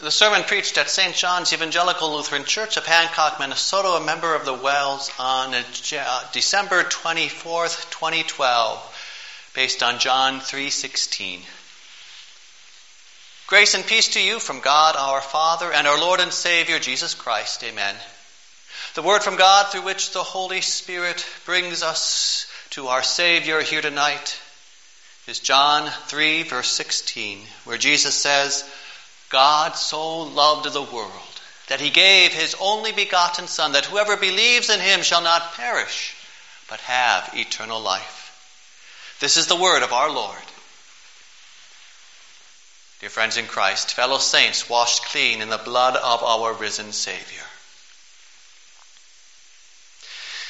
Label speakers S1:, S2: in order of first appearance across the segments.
S1: The sermon preached at St. John's Evangelical Lutheran Church of Hancock, Minnesota, a member of the WELS, on uh, December 24th, 2012, based on John 3:16. Grace and peace to you from God our Father and our Lord and Savior Jesus Christ. Amen. The word from God through which the Holy Spirit brings us to our Savior here tonight is John 3 verse 16, where Jesus says, God so loved the world that he gave his only begotten Son, that whoever believes in him shall not perish, but have eternal life. This is the word of our Lord. Dear friends in Christ, fellow saints washed clean in the blood of our risen Savior.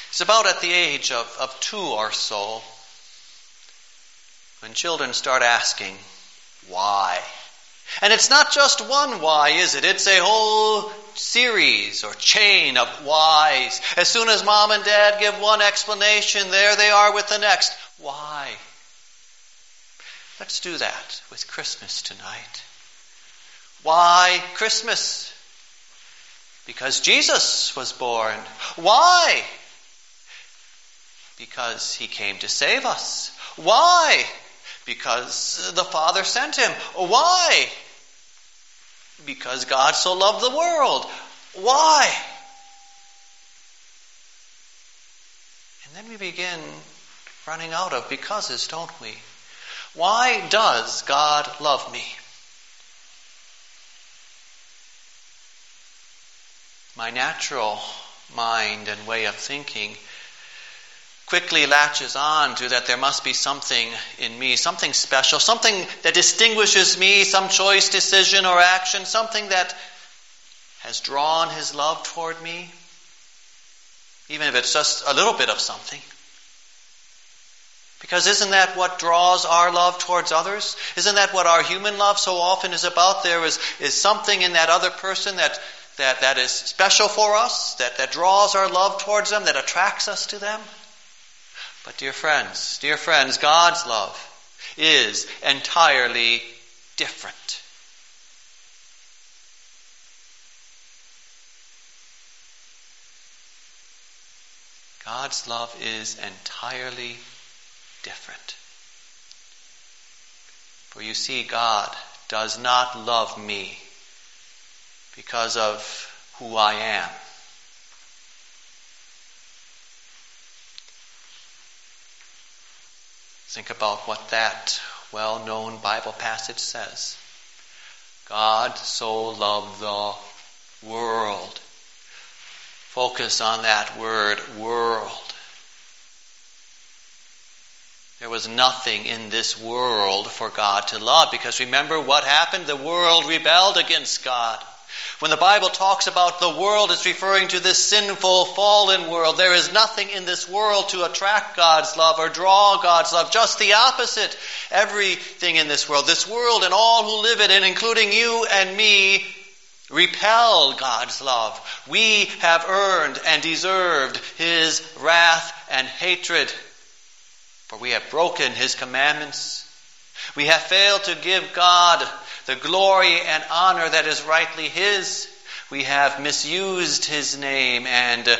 S1: It's about at the age of, of two or so when children start asking, why? And it's not just one why, is it? It's a whole series or chain of whys. As soon as mom and dad give one explanation, there they are with the next. Why? Let's do that with Christmas tonight. Why Christmas? Because Jesus was born. Why? Because he came to save us. Why? Because the Father sent him. Why? Because God so loved the world. Why? And then we begin running out of becauses, don't we? Why does God love me? My natural mind and way of thinking quickly latches on to that there must be something in me, something special, something that distinguishes me, some choice, decision, or action, something that has drawn his love toward me, even if it's just a little bit of something. Because isn't that what draws our love towards others? Isn't that what our human love so often is about? There is, is something in that other person that, that, that is special for us, that, that draws our love towards them, that attracts us to them. But dear friends, dear friends, God's love is entirely different. God's love is entirely different. For you see, God does not love me because of who I am. Think about what that well known Bible passage says. God so loved the world. Focus on that word, world. There was nothing in this world for God to love because remember what happened? The world rebelled against God. When the Bible talks about the world, it's referring to this sinful, fallen world. There is nothing in this world to attract God's love or draw God's love. Just the opposite. Everything in this world, this world and all who live in it, including you and me, repel God's love. We have earned and deserved His wrath and hatred, for we have broken His commandments. We have failed to give God the glory and honor that is rightly His. We have misused His name and, uh,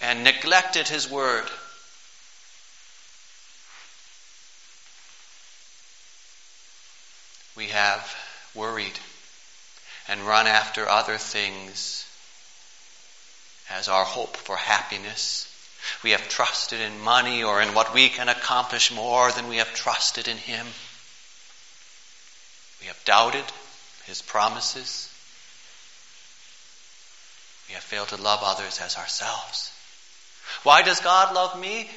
S1: and neglected His word. We have worried and run after other things as our hope for happiness. We have trusted in money or in what we can accomplish more than we have trusted in Him. We have doubted his promises. We have failed to love others as ourselves. Why does God love me?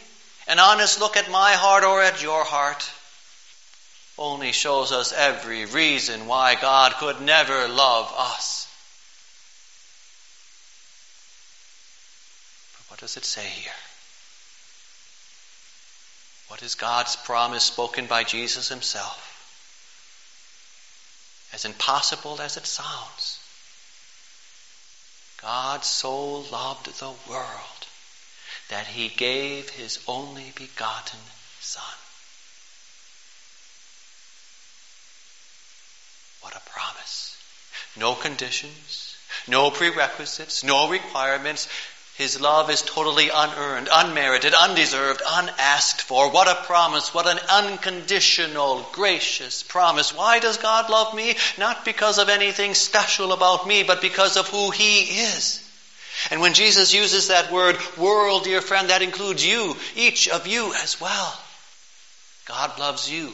S1: An honest look at my heart or at your heart only shows us every reason why God could never love us. But what does it say here? What is God's promise spoken by Jesus himself? As impossible as it sounds. God so loved the world that he gave his only begotten Son. What a promise. No conditions, no prerequisites, no requirements. His love is totally unearned, unmerited, undeserved, unasked for. What a promise. What an unconditional, gracious promise. Why does God love me? Not because of anything special about me, but because of who He is. And when Jesus uses that word world, dear friend, that includes you, each of you as well. God loves you.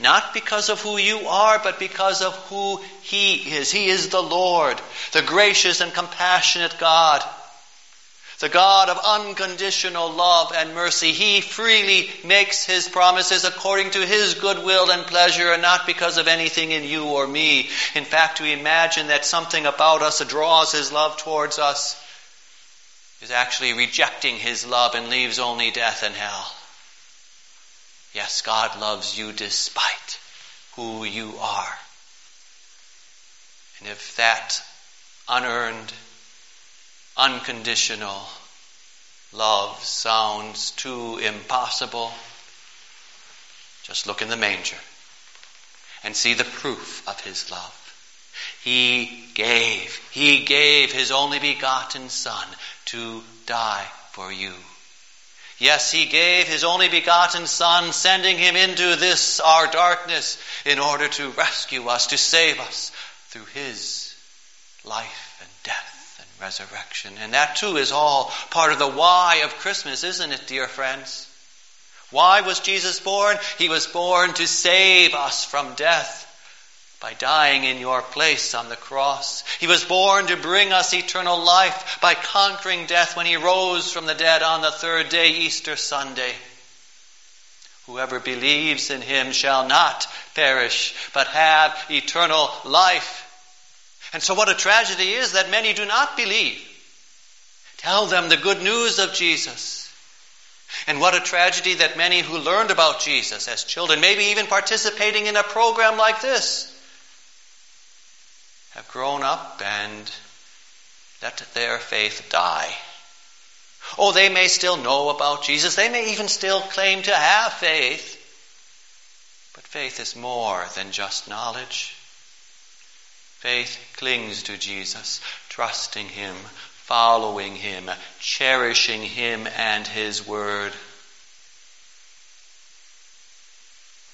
S1: Not because of who you are, but because of who He is. He is the Lord, the gracious and compassionate God, the God of unconditional love and mercy. He freely makes His promises according to His goodwill and pleasure and not because of anything in you or me. In fact, to imagine that something about us draws His love towards us is actually rejecting His love and leaves only death and hell. Yes, God loves you despite who you are. And if that unearned, unconditional love sounds too impossible, just look in the manger and see the proof of his love. He gave, he gave his only begotten Son to die for you. Yes, He gave His only begotten Son, sending Him into this, our darkness, in order to rescue us, to save us through His life resurrection. And that too is all part of the why of Christmas, isn't it, dear friends? Why was Jesus born? He was born to save us from death by dying in your place on the cross. He was born to bring us eternal life by conquering death when he rose from the dead on the third day, Easter Sunday. Whoever believes in him shall not perish, but have eternal life. And so, what a tragedy is that many do not believe. Tell them the good news of Jesus. And what a tragedy that many who learned about Jesus as children, maybe even participating in a program like this, have grown up and let their faith die. Oh, they may still know about Jesus. They may even still claim to have faith. But faith is more than just knowledge. Faith clings to Jesus, trusting Him, following Him, cherishing Him and His Word.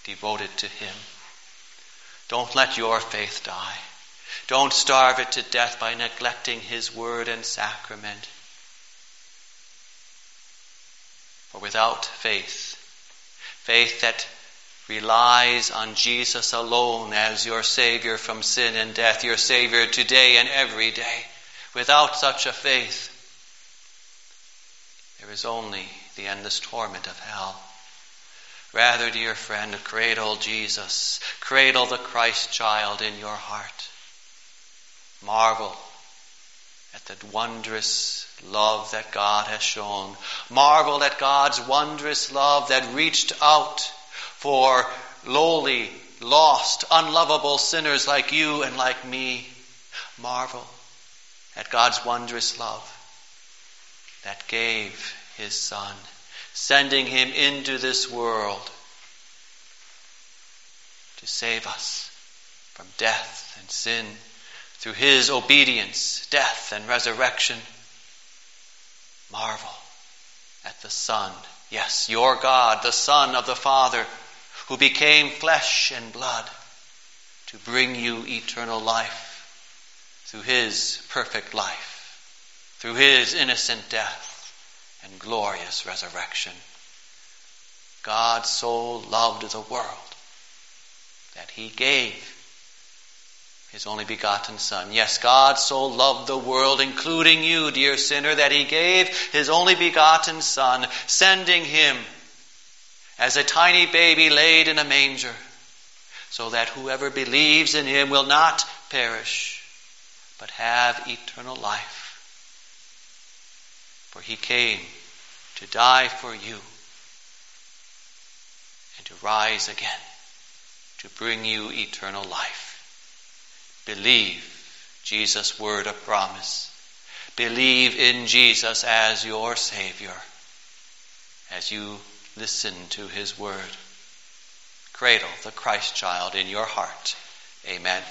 S1: Devoted to Him. Don't let your faith die. Don't starve it to death by neglecting His word and sacrament. For without faith, faith that relies on Jesus alone as your Savior from sin and death, your Savior today and every day, without such a faith, there is only the endless torment of hell. Rather, dear friend, cradle Jesus, cradle the Christ child in your heart. Marvel at the wondrous love that God has shown. Marvel at God's wondrous love that reached out for lowly, lost, unlovable sinners like you and like me. Marvel at God's wondrous love that gave His Son, sending Him into this world to save us from death and sin through his obedience, death, and resurrection. Marvel at the Son. Yes, your God, the Son of the Father, who became flesh and blood to bring you eternal life through his perfect life, through his innocent death and glorious resurrection. God so loved the world that he gave his only begotten Son. Yes, God so loved the world, including you, dear sinner, that he gave his only begotten Son, sending him as a tiny baby laid in a manger, so that whoever believes in him will not perish, but have eternal life. For he came to die for you and to rise again to bring you eternal life. Believe Jesus' word of promise. Believe in Jesus as your Savior as you listen to His word. Cradle the Christ child in your heart. Amen.